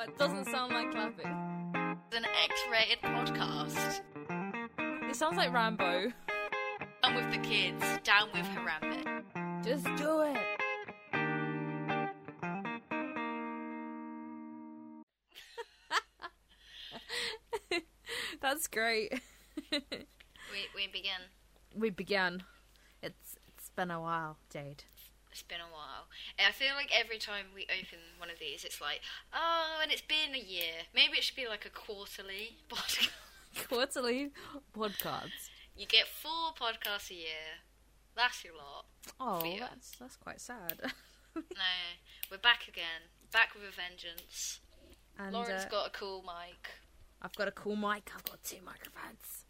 That doesn't sound like clapping. It's an X-rated podcast. It sounds like Rambo. I'm with the kids. Down with Harambe. Just do it. That's great. We we begin. we began. It's it's been a while, Jade. It's been a while. And I feel like every time we open one of these, it's like, oh, and it's been a year. Maybe it should be like a quarterly podcast. Quarterly podcasts. You get four podcasts a year. That's your lot. Oh, that's that's quite sad. No, we're back again. Back with a vengeance. and Lauren's uh, got a cool mic. I've got a cool mic. I've got two microphones.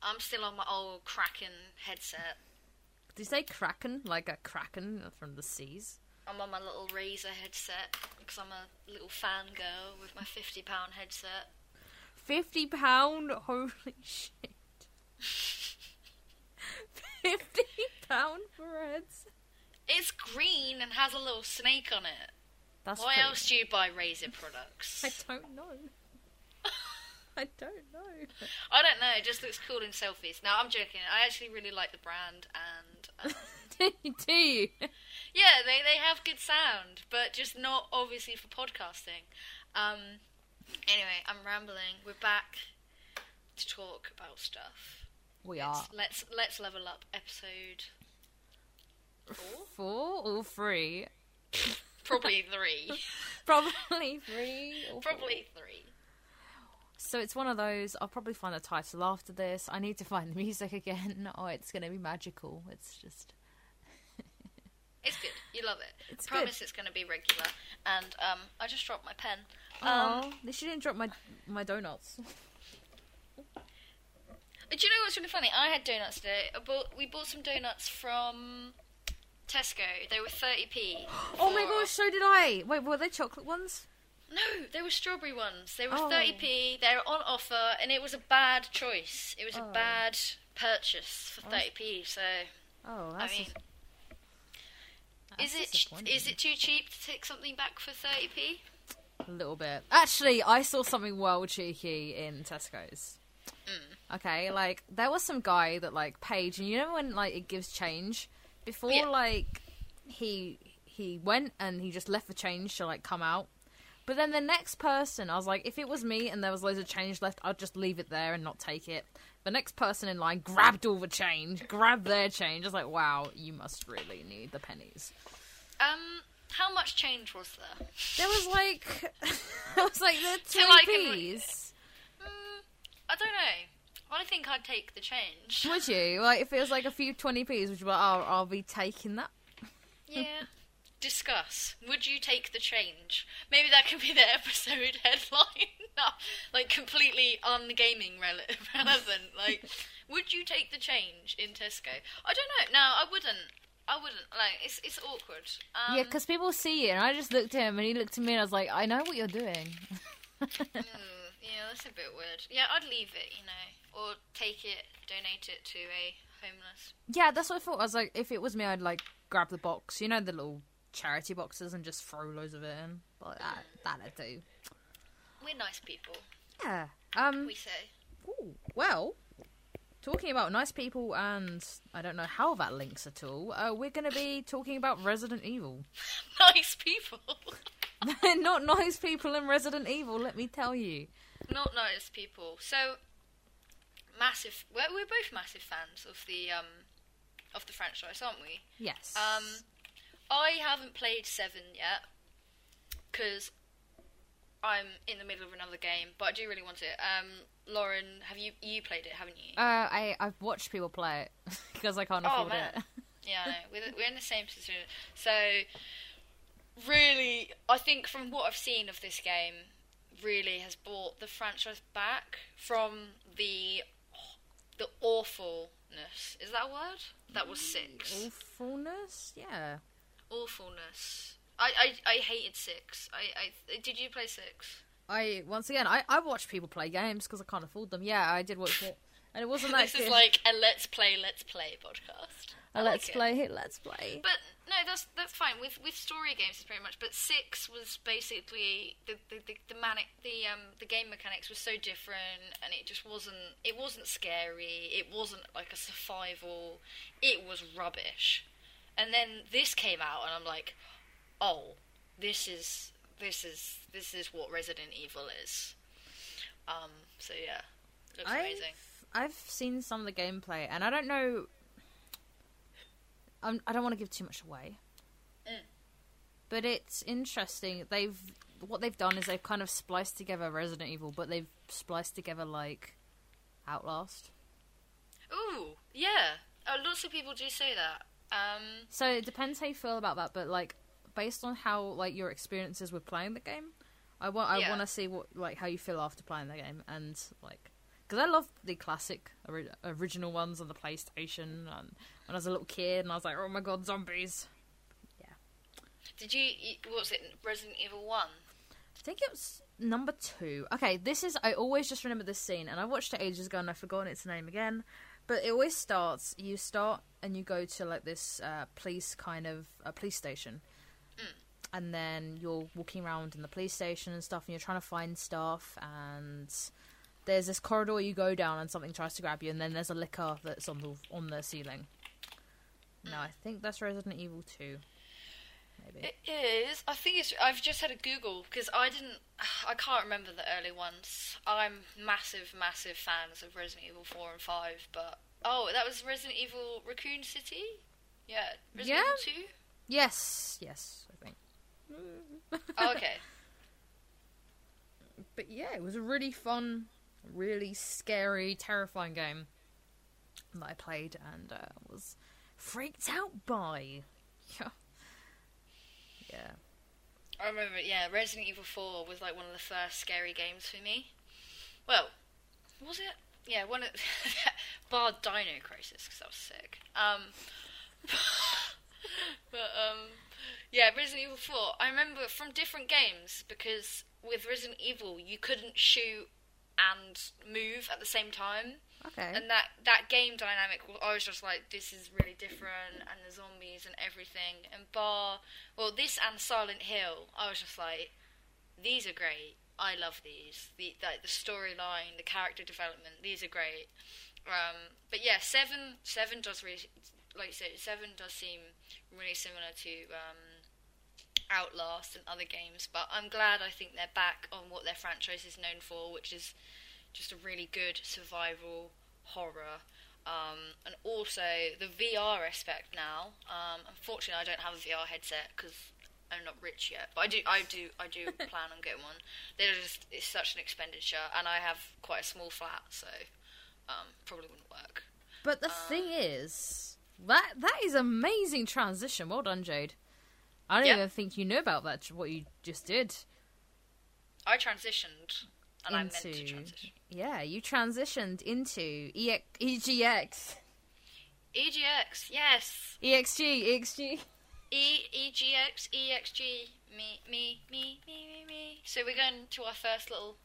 I'm still on my old Kraken headset. Did you say kraken like a kraken from the seas? I'm on my little Razer headset because I'm a little fangirl with my £50 headset. Fifty pound. Holy shit. Fifty pound for heads. It's green and has a little snake on it. That's Why pretty- else do you buy Razer products? I don't know. I don't know. I don't know. It just looks cool in selfies. No, I'm joking. I actually really like the brand, and Do you? yeah, they they have good sound, but just not obviously for podcasting. Um. Anyway, I'm rambling. We're back to talk about stuff. We are Let's let's level up episode four, four or three. probably three, Probably three. Probably three. So it's one of those. I'll probably find the title after this. I need to find the music again. Oh, it's going to be magical. It's just. It's good. You love it. It's Promise it's going to be regular. And um, I just dropped my pen. Um, Oh, they shouldn't drop my my donuts. Do you know what's really funny? I had donuts today. I bought, we bought some donuts from Tesco. They were 30p. Oh my gosh, so did I. Wait, were they chocolate ones? No, they were strawberry ones. They were Oh. 30p. They were on offer, and it was a bad choice. It was a Oh. bad purchase for 30p. So, Oh, I that's mean, is it is it too cheap to take something back for 30p? a little bit? Actually, I saw something well cheeky in Tesco's. Mm. Okay, like there was some guy that like paid, and you know when like it gives change before Yeah. like he he went and he just left the change to like come out. But then the next person, I was like, if it was me and there was loads of change left, I'd just leave it there and not take it. The next person in line grabbed all the change, grabbed their change. I was like, wow, you must really need the pennies. Um, how much change was there? There was like, it was like the two can- p's. Mm, I don't know. I think I'd take the change. Would you? Like, if it was like a few 20p's, would you be like, oh, I'll be taking that? Yeah. Discuss. Would you take the change? Maybe that could be the episode headline. no, like completely ungaming rele- relevant. Like, would you take the change in Tesco? I don't know. No, I wouldn't. I wouldn't. Like, it's it's awkward. Um, yeah, because people see it, and I just looked at him, and he looked at me, and I was like, I know what you're doing. mm, yeah, that's a bit weird. Yeah, I'd leave it. You know, or take it, donate it to a homeless. yeah, that's what I thought. I was like, if it was me, I'd like grab the box, you know, the little charity boxes, and just throw loads of it in. But that, that'd do. We're nice people. Yeah. Um. We say. ooh, well, talking about nice people, and I don't know how that links at all. Uh, we're going to be talking about Resident Evil. Nice people. Not nice people in Resident Evil, let me tell you. Not nice people. So massive. We're, we're both massive fans of the um of the franchise, aren't we? Yes. Um, I haven't played seven yet because I'm in the middle of another game, but I do really want it. Um, Lauren, have you you played it? Haven't you? Uh, I I've watched people play it because I can't Oh, afford man. it. Yeah, I know. We're, we're in the same situation. So, really, I think from what I've seen of this game, really has brought the franchise back from the the awfulness. Is that a word? That was six. Awfulness, yeah. Awfulness. I, I, I hated six. I, I did you play six? I once again I I watch people play games because I can't afford them. Yeah, I did watch it, and it wasn't that this good. is like a let's play, let's play podcast. a I let's like play, hit let's play. But no, that's that's fine with with story games, pretty much. But six was basically the the the, the manic the um the game mechanics were so different, and it just wasn't it wasn't scary. It wasn't like a survival. It was rubbish. And then this came out, and I'm like, oh, this is this is this is what Resident Evil is. Um. So yeah, looks amazing. I've, I've seen some of the gameplay, and I don't know. I'm, I don't want to give too much away, Mm. but it's interesting. They've what they've done is they've kind of spliced together Resident Evil, but they've spliced together like Outlast. Ooh, yeah. Uh, lots of people do say that. Um. So it depends how you feel about that, but like based on how like your experiences with playing the game, I want I Yeah. want to see what like how you feel after playing the game and like because I love the classic ori- original ones on the PlayStation and when I was a little kid and I was like oh my god zombies. Yeah. Did you? you- What was it? Resident Evil One. I think it was number two. Okay, this is I always just remember this scene and I watched it ages ago and I've forgotten its name again. But it always starts. You start and you go to like this uh, police kind of a police station, and then you're walking around in the police station and stuff, and you're trying to find stuff. And there's this corridor you go down, and something tries to grab you, and then there's a Licker that's on the on the ceiling. No, I think that's Resident Evil Two. Maybe. It is. I think it's. I've just had a Google because I didn't. I can't remember the early ones. I'm massive, massive fans of Resident Evil Four and Five, but oh, that was Resident Evil Raccoon City. Yeah. Resident Yeah. Evil Two. yes, yes, I think. Oh, okay. but yeah, it was a really fun, really scary, terrifying game that I played and uh, was freaked out by. Yeah. Yeah. I remember. Yeah, Resident Evil Four was like one of the first scary games for me. Well, was it? Yeah, one of bar Dino Crisis because that was sick. Um, but um, yeah, Resident Evil Four. I remember from different games because with Resident Evil you couldn't shoot and move at the same time. Okay. And that that game dynamic, I was just like, this is really different, and the zombies and everything. And bar, well, this and Silent Hill, I was just like, these are great. I love these. The like the storyline, the character development, these are great. Um, but yeah, seven seven does really, like said, seven does seem really similar to um, Outlast and other games. But I'm glad I think they're back on what their franchise is known for, which is just a really good survival horror. Um, and also the VR aspect now. Um, unfortunately, I don't have a VR headset because I'm not rich yet, but I do, I do, I do plan on getting one. They're just it's such an expenditure, and I have quite a small flat, so um, probably wouldn't work. but the thing is, that that is amazing transition. Well done, Jade. I don't Yeah. even think you knew about that. What you just did. I transitioned, and I meant to Into- transition. Yeah, you transitioned into E EGX, EGX, yes. EXG, EXG. E EGX, EXG, me, me, me, me, me, me. So we're going to our first little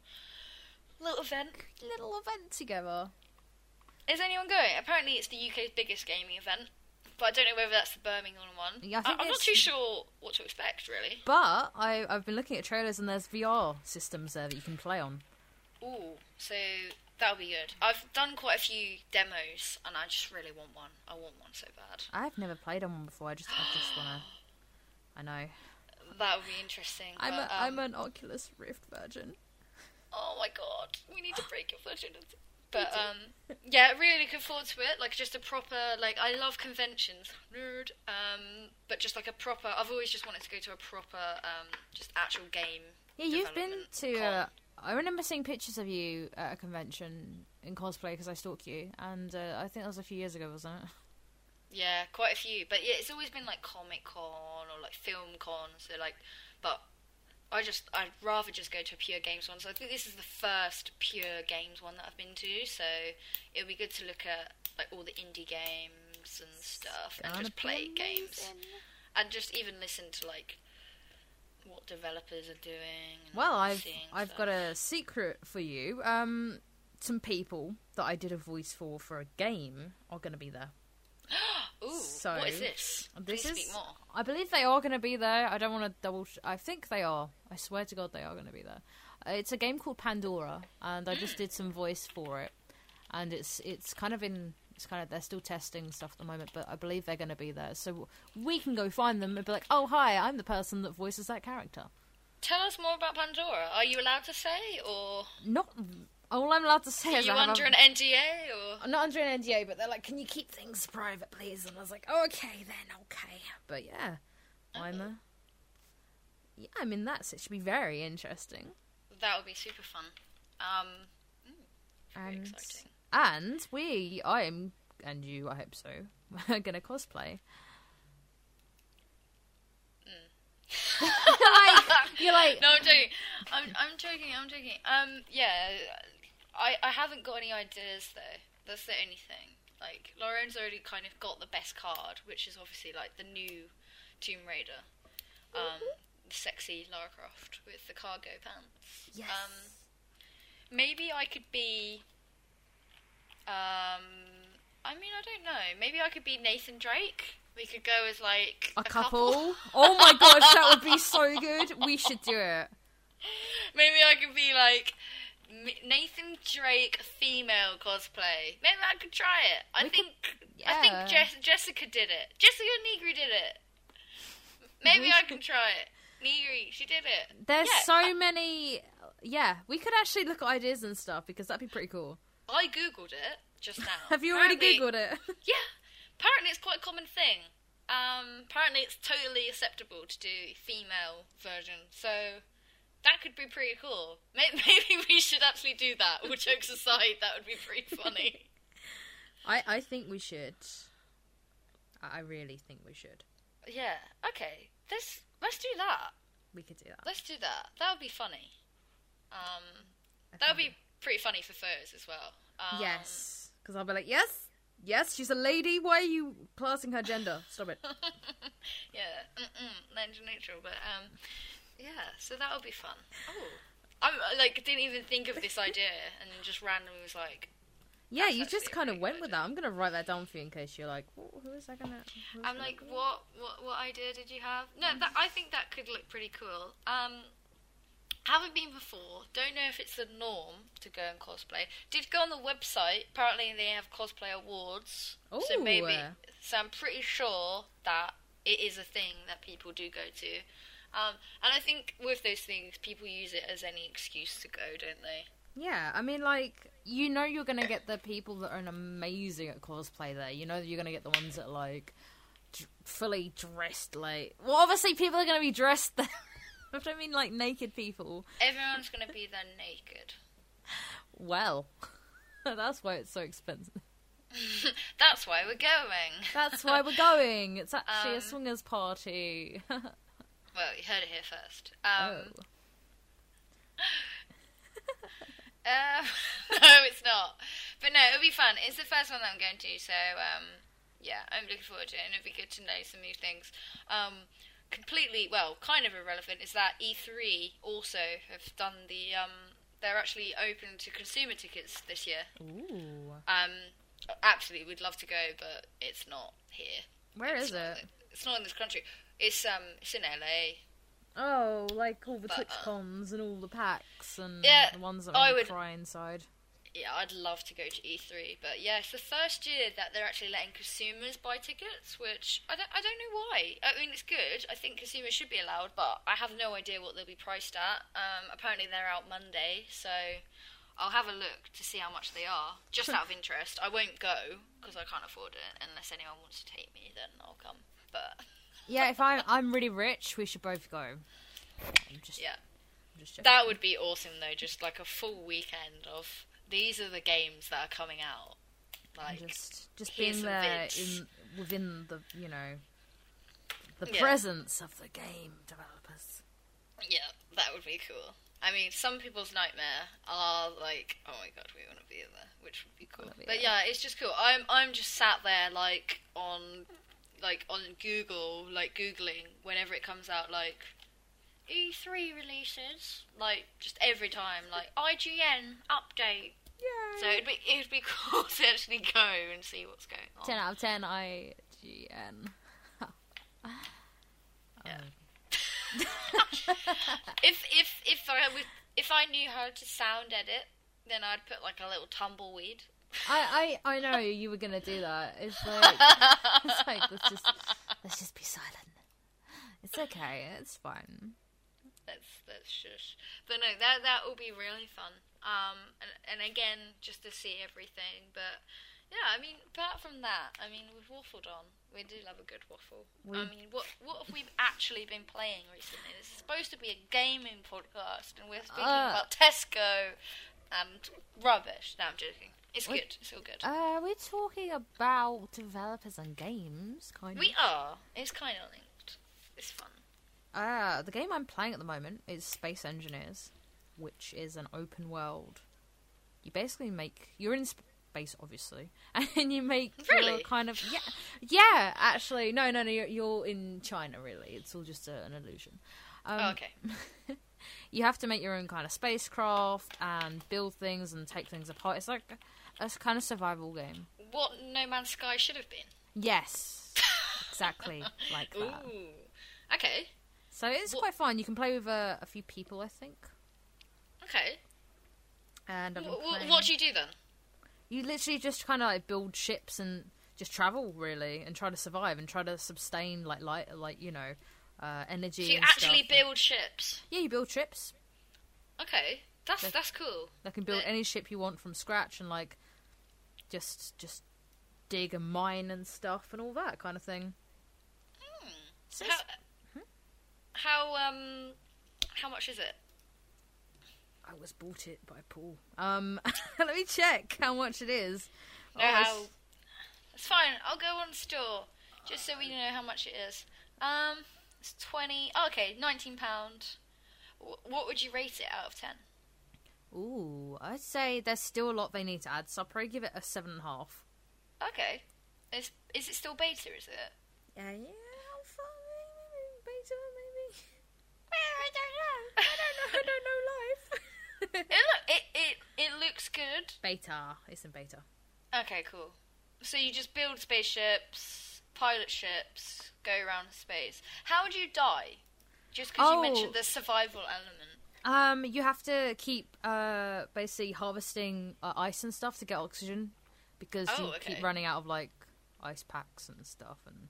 little event. Little event together. Is anyone going? Apparently, it's the UK's biggest gaming event, but I don't know whether that's the Birmingham one. Yeah, I I'm not too sure what to expect, really. But I, I've been looking at trailers and there's VR systems there that you can play on. Ooh, so that'll be good. I've done quite a few demos, and I just really want one. I want one so bad. I've never played on one before. I just, I just wanna. I know. That would be interesting. I'm but, a, um, I'm an Oculus Rift virgin. Oh my god, we need to break your virginity. But um, yeah, really looking forward to it. Like just a proper, like I love conventions, nerd. Um, but just like a proper. I've always just wanted to go to a proper, um, just actual game. Yeah, you've been to. con. I remember seeing pictures of you at a convention in cosplay because I stalk you, and uh, I think that was a few years ago, wasn't it? Yeah, quite a few. But yeah, it's always been like Comic Con or like Film Con. So like, but I just I'd rather just go to a pure games one. So I think this is the first pure games one that I've been to. So it'll be good to look at like all the indie games and stuff and just play games and just even listen to like what developers are doing. And Well, I've I've stuff. got a secret for you. Um, some people that I did a voice for for a game are going to be there. Ooh, So, what is this? This Please is. speak more. I believe they are going to be there. I don't want to double. Sh- I think they are. I swear to God, they are going to be there. Uh, it's a game called Pandora, and I just did some voice for it, and it's it's kind of in. It's kind of they're still testing stuff at the moment, but I believe they're going to be there, so we can go find them and be like, "Oh, hi, I'm the person that voices that character." Tell us more about Pandora. Are you allowed to say, or Not all I'm allowed to say are is you I under an NDA, or I'm not under an NDA, but they're like, "Can you keep things private, please?" And I was like, oh, "Okay, then, okay." But yeah, I'm a. Yeah, I mean that's it. Should be very interesting. that would be super fun. Um, very And exciting. And we, I am, and you, I hope so, are gonna cosplay. like, you're like, no, I'm joking. I'm, I'm joking. I'm joking. Um, yeah, I, I haven't got any ideas though. That's the only thing. Like, Lauren's already kind of got the best card, which is obviously like the new Tomb Raider, um, the sexy Lara Croft with the cargo pants. yes. Um, maybe I could be. Um, I mean, I don't know. Maybe I could be Nathan Drake. We could go as like a couple. oh my gosh, that would be so good. We should do it. Maybe I could be like Nathan Drake female cosplay. Maybe I could try it. I We could- think I think. Jess- Jessica did it. Jessica Negri did it. Maybe We I can try it. Negri, she did it. There's Yeah, so I- many. Yeah, we could actually look at ideas and stuff because that'd be pretty cool. I googled it just now. Have you already Apparently- googled it? Yeah. Apparently, it's quite a common thing. Um, apparently, it's totally acceptable to do female version. So that could be pretty cool. Maybe, maybe we should actually do that. All jokes aside, that would be pretty funny. I I think we should. I I really think we should. yeah. Okay. Let's let's do that. We could do that. Let's do that. That would be funny. Um, that would be pretty funny for photos as well. Um, Yes, because I'll be like, yes, yes, she's a lady. Why are you classing her gender? Stop it. yeah, mm-mm, gender neutral, but um, yeah. So that'll be fun. Oh, I'm uh, like didn't even think of this idea, and then just randomly was like, Yeah, you just kind of went good with that. I'm gonna write that down for you in case you're like, who is that gonna? I'm gonna like, what, what, what idea did you have? No, that I think that could look pretty cool. Um, haven't been before. Don't know if it's the norm to go and cosplay. Did go on the website. Apparently, they have cosplay awards. So maybe. So I'm pretty sure that it is a thing that people do go to. Um, and I think with those things, people use it as any excuse to go, don't they? Yeah, I mean, like, you know, you're gonna get the people that are amazing at cosplay there. You know, that you're gonna get the ones that are like d- fully dressed. Like, well, obviously, people are gonna be dressed. There. but I mean, like naked people. Everyone's to be there naked. Well, that's why it's so expensive. That's why we're going. That's why we're going. It's actually a Um, swingers party. oh. Well, you heard it here first. Um, Um, no, it's not. But no, it'll be fun. It's the first one that I'm going to, so um, yeah, I'm looking forward to it, and it'll be good to know some new things. Um, completely, well, kind of irrelevant is that E3 also have done the. Um, they're actually open to consumer tickets this year. Ooh, Um, absolutely, we'd love to go, but it's not here. where it's is not it? It's not in this country. It's um, it's in LA. Oh, like all the But, Twitch uh, and all the packs and Yeah, the ones that I I would- cry inside. Yeah, I'd love to go to E3, but yeah, it's the first year that they're actually letting consumers buy tickets, which I don't, I don't know why. I mean, it's good. I think consumers should be allowed, but I have no idea what they'll be priced at. Um, apparently they're out Monday, so I'll have a look to see how much they are, just out of interest. I won't go because I can't afford it unless anyone wants to take me. Then I'll come. But Yeah, if I'm I'm really rich, we should both go. I'm just, yeah, I'm just that would be awesome though. Just like a full weekend of these are the games that are coming out. And Like just just being there in within the you know the Yeah. presence of the game developers. Yeah, that would be cool. I mean, some people's nightmare are like, oh my god, we want to be there, which would be cool. But there. yeah, it's just cool. I'm I'm just sat there like on like on Google, like googling whenever it comes out, like E3 releases, like just every time, like IGN update. Yeah. So it'd be it'd be cool to actually go and see what's going on. ten out of ten. I GN. Yeah. Oh. If if if I if I knew how to sound edit, then I'd put like a little tumbleweed. I, I I know you were gonna do that. It's like it's like let's just let's just be silent. It's okay. It's fine. That's that's just. But no, that that will be really fun. Um, and and again, just to see everything. But yeah, I mean, apart from that, I mean, we've waffled on. We do love a good waffle. I mean, what what have we actually been playing recently? This is supposed to be a gaming podcast, and we're speaking Uh. about Tesco and rubbish. No, I'm joking. It's We- good. It's all good. Uh, we're talking about developers and games, kind of. we are. It's kind of linked. It's fun. Uh, the game I'm playing at the moment is Space Engineers, which is an open world. You basically make you're in space, obviously, and you make your kind of yeah, yeah. Actually, no, no, no. You're, you're in China, really. It's all just a, an illusion. Um, oh, okay. you have to make your own kind of spacecraft and build things and take things apart. It's like a, a kind of survival game. What No Man's Sky should have been. Yes, exactly like that. Ooh. Okay. So it's What- quite fun. You can play with uh, a few people, I think. Okay. And I've been wh- playing- what do you do then? You literally just kind of like build ships and just travel really, and try to survive and try to sustain like light, like you know, uh, energy. So you and actually stuff. build ships. Yeah, you build ships. Okay. That's That's- that's cool. That can build But- any ship you want from scratch and like just just dig and mine and stuff and all that kind of thing. So How, it's- how um how much is it? I was bought it by Paul. Um, let me check how much it is. No, Oh, it's- fine. I'll go on store just so we know how much it is. Um, it's twenty. Oh, okay, nineteen pound. What would you rate it out of ten? Ooh, I'd say there's still a lot they need to add, so I'll probably give it a seven and a half. Okay. Is is it still beta? Is it? Yeah, yeah, I'll beta maybe. I don't know. I don't know. I don't know life. It look it, it it looks good. beta. It's in beta. Okay, cool. So you just build spaceships, pilot ships, go around space. How would you die? Just because Oh. you mentioned the survival element. Um, you have to keep uh basically harvesting uh, ice and stuff to get oxygen because Oh, you okay. keep running out of like ice packs and stuff, and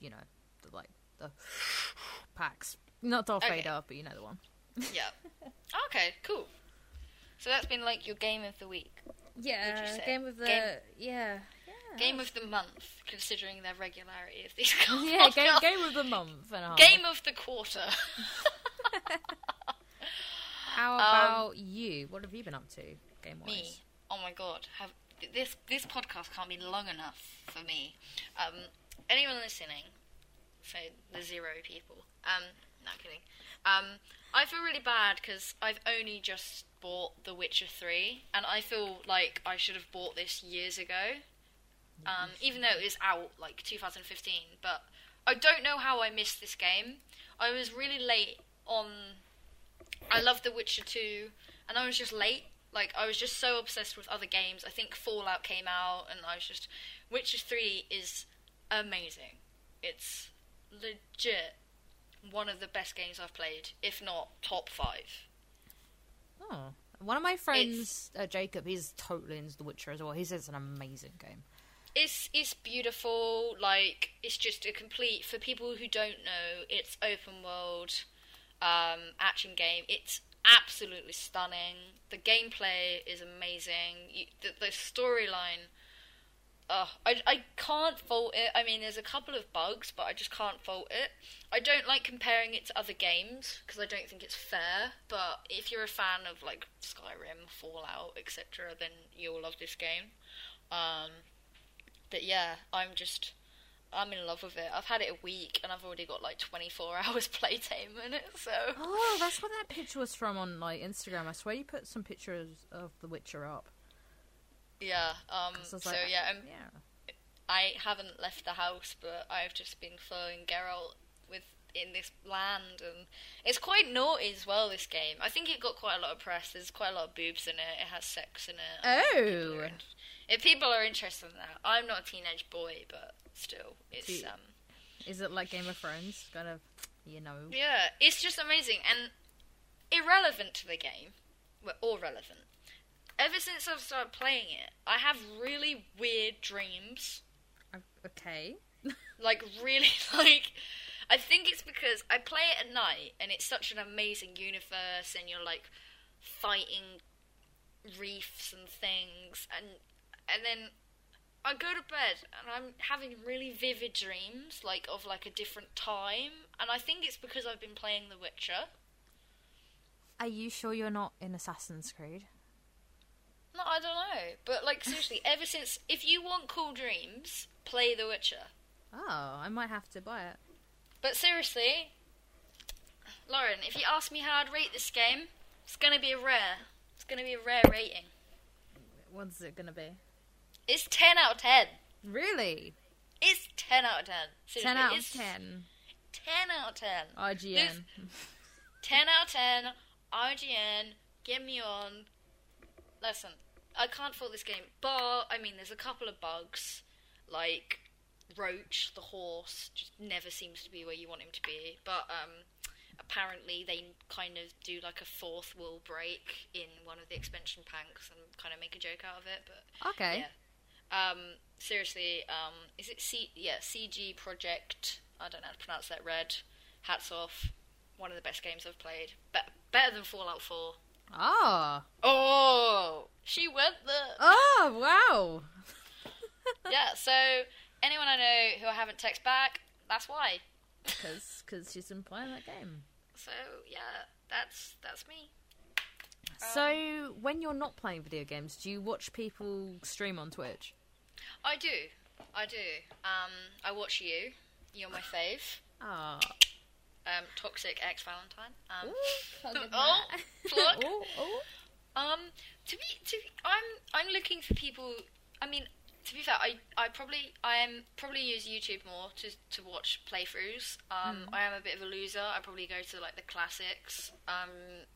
you know, the, like the packs. Not Darth Okay. Vader, but you know the one. Yeah. okay, cool. So that's been like your game of the week. Yeah, game of the Game- yeah yeah Game of the month, considering their regularity of these yeah game game of the month and a half. Game of the quarter. How about you? What have you been up to game wise? me. Oh my god. Have this this podcast can't be long enough for me. Um, anyone listening, so the zero people. Um, not kidding. Um, I feel really bad because I've only just bought The Witcher Three, and I feel like I should have bought this years ago. Um, even though it was out like 2015, but I don't know how I missed this game. I was really late on. I love The Witcher 2, and I was just late. Like I was just so obsessed with other games. I think Fallout came out, and I was just. Witcher 3 is amazing. It's legit one of the best games I've played, if not top five. Oh, one of my friends, uh, Jacob, he's totally into The Witcher as well. He says it's an amazing game. It's it's beautiful. Like it's just a complete for people who don't know. It's open world um, action game. It's absolutely stunning. The gameplay is amazing. You, the, the storyline. Uh, I, I can't fault it. I mean, there's a couple of bugs, but I just can't fault it. I don't like comparing it to other games because I don't think it's fair. But if you're a fan of like Skyrim, Fallout, etc., then you'll love this game. Um, but yeah, I'm just I'm in love with it. I've had it a week and I've already got like 24 hours playtime in it. So Oh, that's what that picture was from on like Instagram. I swear you put some pictures of The Witcher up. Yeah, um, 'Cause I was so like, yeah, I'm, yeah. I haven't left the house, but I've just been following Geralt with in this land, and it's quite naughty as well. This game, I think it got quite a lot of press. There's quite a lot of boobs in it. It has sex in it. and people Oh. in- if people are interested in that, I'm not a teenage boy, but still, it's See- um, Is it like Game of Thrones? Kind of, you know. yeah, it's just amazing and irrelevant to the game, well, or relevant. Ever since I've started playing it, I have really weird dreams. Okay. Like really, like I think it's because I play it at night and it's such an amazing universe, and you're like fighting reefs and things, and and then I go to bed and I'm having really vivid dreams, like of like a different time, and I think it's because I've been playing The Witcher. Are you sure you're not in Assassin's Creed? No, I don't know, but like seriously, ever since if you want cool dreams, play The Witcher. Oh, I might have to buy it. But seriously, Lauren, if you ask me how I'd rate this game, it's gonna be a rare. It's gonna be a rare rating. What's it gonna be? It's ten out of ten. Really? It's ten out of ten. Seriously, Ten out of ten. Ten out of ten. IGN. Ten out of ten. IGN. Get me on. Listen, I can't fault this game, but I mean, there's a couple of bugs, like Roach, the horse, just never seems to be where you want him to be. But um, apparently, they kind of do like a fourth wall break in one of the expansion packs and kind of make a joke out of it. But Okay. yeah. Um, seriously, um, is it C? Yeah, CD Projekt. I don't know how to pronounce that. Red. Hats off. One of the best games I've played. Be- better than Fallout 4. Oh. Oh, she went there. Oh, wow. yeah. So anyone I know who I haven't texted back, that's why. Because cause she's been playing that game. So yeah, that's that's me. So, when you're not playing video games, do you watch people stream on Twitch? I do. I do. Um, I watch you. You're my fave. Ah. Um, Toxic ex Valentine. Um, oh, Oh, plug. oh, oh. Um, to be to be, I'm I'm looking for people. I mean, to be fair, I I probably I am probably use YouTube more to to watch playthroughs. Um, I am a bit of a loser. I probably go to like the classics. Um,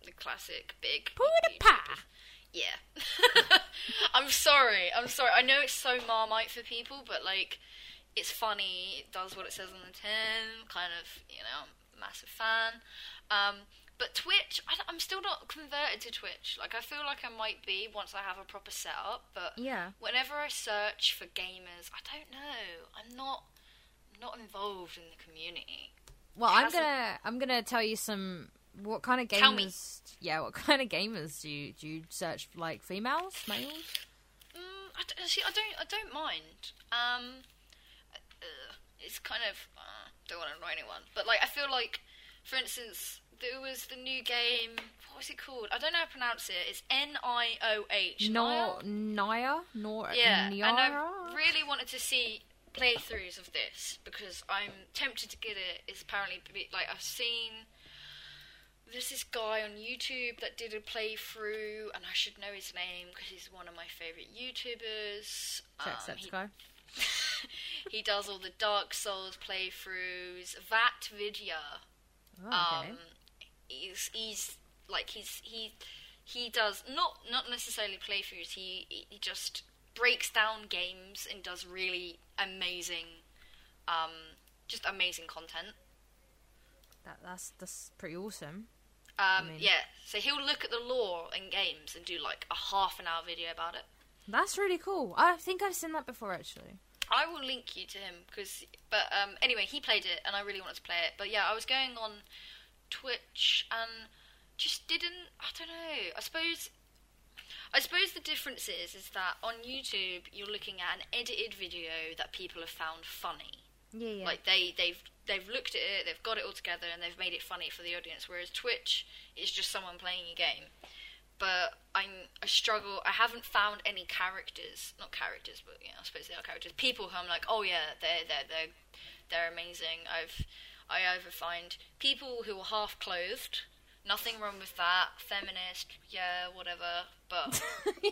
the classic big. PewDiePie. Yeah. I'm sorry. I'm sorry. I know it's so marmite for people, but like, it's funny. It does what it says on the tin. Kind of, you know, massive fan. Um, but Twitch, I, am still not converted to Twitch. Like, I feel like I might be once I have a proper setup. But Yeah. whenever I search for gamers, I don't know. I'm not I'm not involved in the community. Well, I'm Hasn't- gonna I'm gonna tell you some. What kind of gamers? Yeah, what kind of gamers do you do you search like females, males? Mm, I see, I don't, I don't mind. Um, uh, it's kind of don't want to annoy anyone, but like I feel like, for instance, there was the new game. What was it called? I don't know how to pronounce it. It's N I O H. Nor Naya, Nor Yeah, and I really wanted to see playthroughs of this because I'm tempted to get it. It's apparently like I've seen. There's this guy on YouTube that did a playthrough, and I should know his name because he's one of my favorite YouTubers. Um, Jacksepticeye. He does all the Dark Souls playthroughs. VaatiVidya. Oh, okay. Um, he's he's like he's he he does not not necessarily playthroughs. He he just breaks down games and does really amazing, um, just amazing content. that, that's that's pretty awesome. Um, mean- yeah, so he'll look at the lore in games and do like a half an hour video about it. That's really cool. I think I've seen that before actually. I will link you to him because, but um, anyway, he played it and I really wanted to play it. But yeah, I was going on Twitch and just didn't. I don't know. I suppose. I suppose the difference is is that on YouTube you're looking at an edited video that people have found funny. Yeah, yeah. Like they they've they've looked at it, they've got it all together, and they've made it funny for the audience. Whereas Twitch is just someone playing a game. But I'm I struggle. I haven't found any characters, not characters, but yeah, I suppose they are characters. People who I'm like, oh yeah, they're they're they're they're amazing. I've I either find people who are half clothed. Nothing wrong with that. Feminist, yeah, whatever. But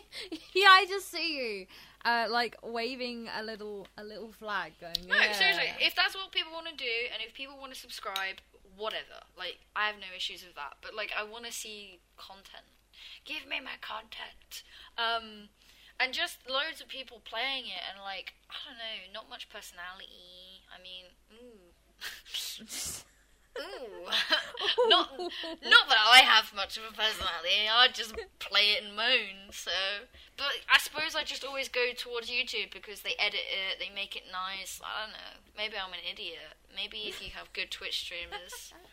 yeah, I just see you, uh, like waving a little a little flag, going. No, yeah. seriously, if that's what people want to do, and if people want to subscribe, whatever. Like, I have no issues with that. But like, I want to see content. Give me my content. Um, and just loads of people playing it, and like I don't know, not much personality. I mean, ooh. Ooh, not not that I have much of a personality. I just play it and moan. So, but I suppose I just always go towards YouTube because they edit it, they make it nice. I don't know. Maybe I'm an idiot. Maybe if you have good Twitch streamers.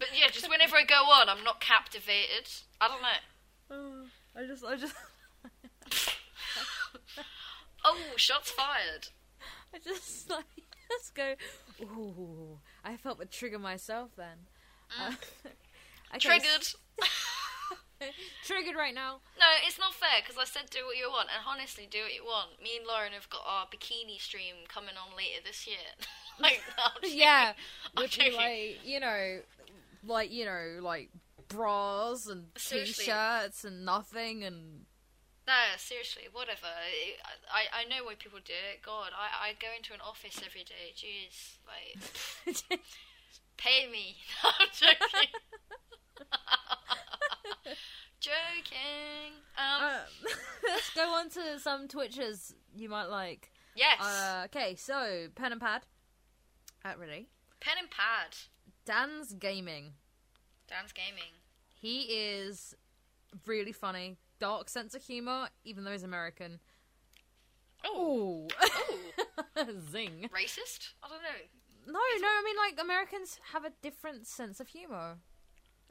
But yeah, just whenever I go on, I'm not captivated. I don't know. I just, I just, Oh, shots fired. I just like just go. Ooh, I felt the trigger myself then. Uh, Triggered. triggered right now. No, it's not fair because I said do what you want, and honestly, do what you want. Me and Lauren have got our bikini stream coming on later this year. like, no, Yeah, I'm would be joking. like you know, like you know, like bras and Seriously. t-shirts and nothing and No, seriously, whatever. I, I know why people do it. God, I, I go into an office every day. Jeez, like, pay me. No, I'm joking. joking. Um, um, let's go on to some twitches you might like. yes. Uh, okay, so pen and pad. Uh, ready? Pen and pad. Dan's gaming. Dan's gaming. He is really funny, dark sense of humor, even though he's American. Oh, zing! racist? I don't know. No, no, I mean like Americans have a different sense of humor.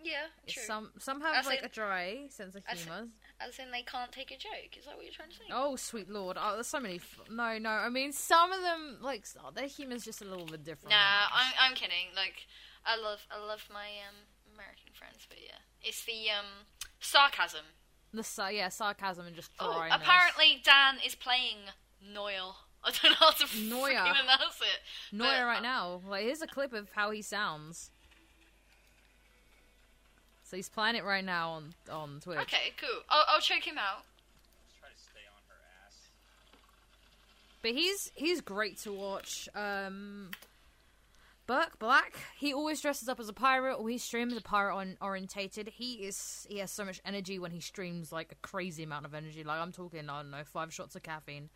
Yeah, true. Some some have As like in- a dry sense of as- humor. As in, they can't take a joke. Is that what you're trying to say? Oh, sweet lord! Oh, there's so many. F- no, no. I mean, some of them like s- oh, their humor's just a little bit different. Nah, I'm I'm kidding. Like, I love I love my um American friends, but yeah, it's the um sarcasm. the sa- yeah sarcasm and just Oh, apparently Dan is playing Noel. I don't know how to Noya. freaking announce it. Noya but- right now. Like, here's a clip of how he sounds. So he's playing it right now on on Twitch. Okay, cool. I'll, I'll check him out. Try to stay on her ass. But he's he's great to watch. Um, Burke Black, he always dresses up as a pirate, or he streams a pirate on orientated. He is he has so much energy when he streams, like a crazy amount of energy. Like I'm talking, I don't know, five shots of caffeine,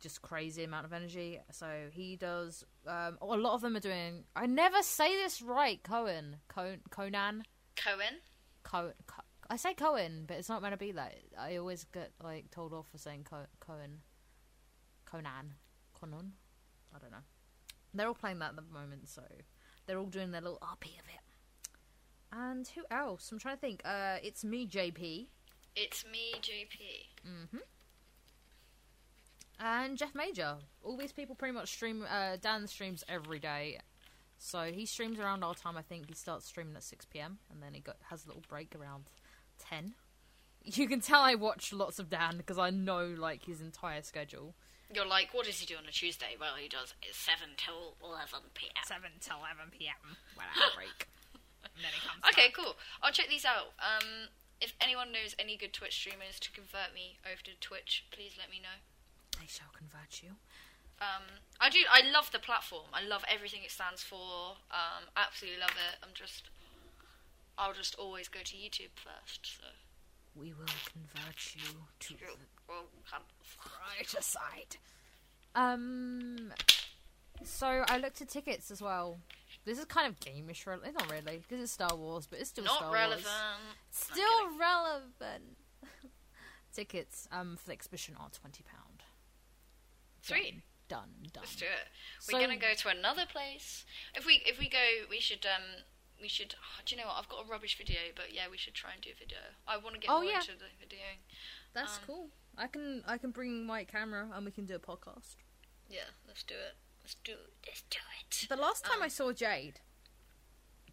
just crazy amount of energy. So he does. Um, a lot of them are doing. I never say this right. Cohen, Con- Conan, Cohen. Cohen. Co- I say Cohen, but it's not meant to be that. I always get like told off for saying Co- Cohen. Conan. Conan? I don't know. They're all playing that at the moment, so they're all doing their little RP of it. And who else? I'm trying to think. Uh, it's me, JP. It's me, JP. Mm-hmm. And Jeff Major. All these people pretty much stream. Uh, Dan streams every day, so he streams around our time. I think he starts streaming at 6 p.m. and then he got has a little break around 10. You can tell I watch lots of Dan because I know like his entire schedule. You're like, what does he do on a Tuesday? Well, he does seven till eleven p.m. 7 till 11 p.m. when I have a break. and then he comes Okay, back. cool. I'll check these out. Um, if anyone knows any good Twitch streamers to convert me over to Twitch, please let me know. I shall convert you. Um, I do. I love the platform. I love everything it stands for. Um, absolutely love it. I'm just. I'll just always go to YouTube first. So. We will convert you to the brighter side. Um. So I looked at tickets as well. This is kind of gameish, rel- it's not really because it's Star Wars, but it's still Not Star relevant. Wars. Not relevant. Still relevant. tickets um for the exhibition are twenty pound. Sweet. Done. Done. Let's do it. We're gonna go to another place. If we if we go, we should um we should. oh, do you know what? I've got a rubbish video, but yeah, we should try and do a video. I want to get Oh, more yeah. into the videoing. That's Um, cool. I can I can bring my camera and we can do a podcast. Yeah, let's do it. Let's do it. Let's do it. The last time Um, I saw Jade,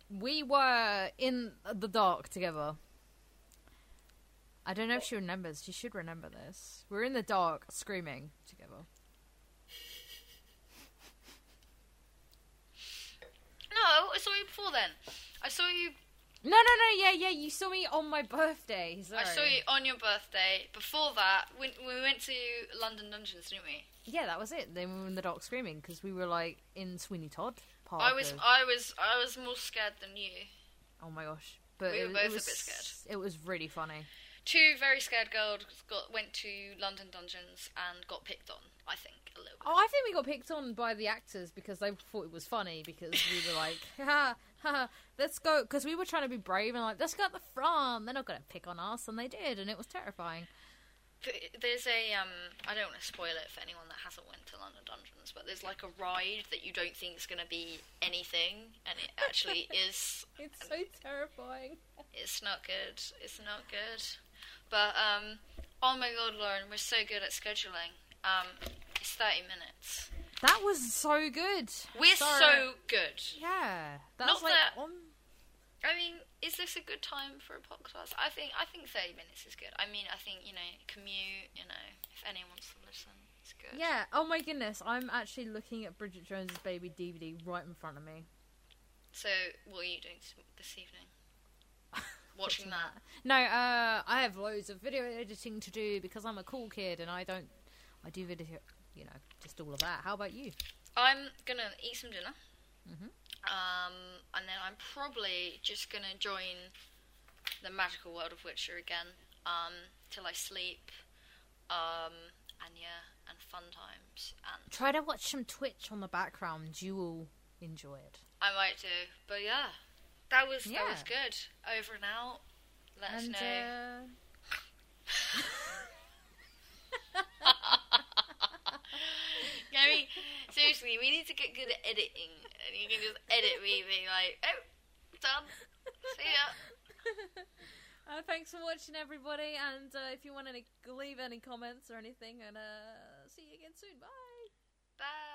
we were in the dark together. I don't know if she remembers. She should remember this. We were in the dark screaming together. No, I saw you before then. I saw you. No, no, no. Yeah, yeah. You saw me on my birthday. Sorry. I saw you on your birthday. Before that, we, we went to London Dungeons, didn't we? Yeah, that was it. Then we were in the dark screaming because we were like in Sweeney Todd. I was the- I was I was more scared than you. Oh my gosh! But We it, were was- both it a bit scared. It was really funny. two very scared girls got went to London Dungeons and got picked on. I think a little bit. Oh, I think we got picked on by the actors because they thought it was funny because we were like, ha ha, let's go. Because we were trying to be brave and like, let's go at the front. They're not going to pick on us, and they did, and it was terrifying. There's a um. I don't want to spoil it for anyone that hasn't went to London Dungeons, but there's like a ride that you don't think is going to be anything, and it actually is. It's so terrifying. It's not good. It's not good. But um. Oh my god, Lauren, we're so good at scheduling. Um, it's 30 minutes. That was so good. We're Sorry. so good. Yeah, that Not like that- on. I mean, is this a good time for a podcast? I think I think 30 minutes is good. I mean, I think, you know, commute, you know, if anyone wants to listen, it's good. Yeah. Oh my goodness, I'm actually looking at Bridget Jones's Baby DVD right in front of me. So, what are you doing this evening? Watching that. No, uh, I have loads of video editing to do because I'm a cool kid and I don't. I do video, you know, just all of that. How about you? I'm gonna eat some dinner. Mhm. Um, and then I'm probably just gonna join the magical world of Witcher again. Um, till I sleep. Um, and yeah, and fun times. And Try to watch some Twitch on the background. You will enjoy it. I might do. But yeah, that was that was good. Over and out. Let us know. uh, Gary, seriously, we need to get good at editing, and you can just edit me being like, "Oh, done. See ya." uh, thanks for watching, everybody. And uh, if you want to leave any comments or anything, and uh, see you again soon. Bye. Bye.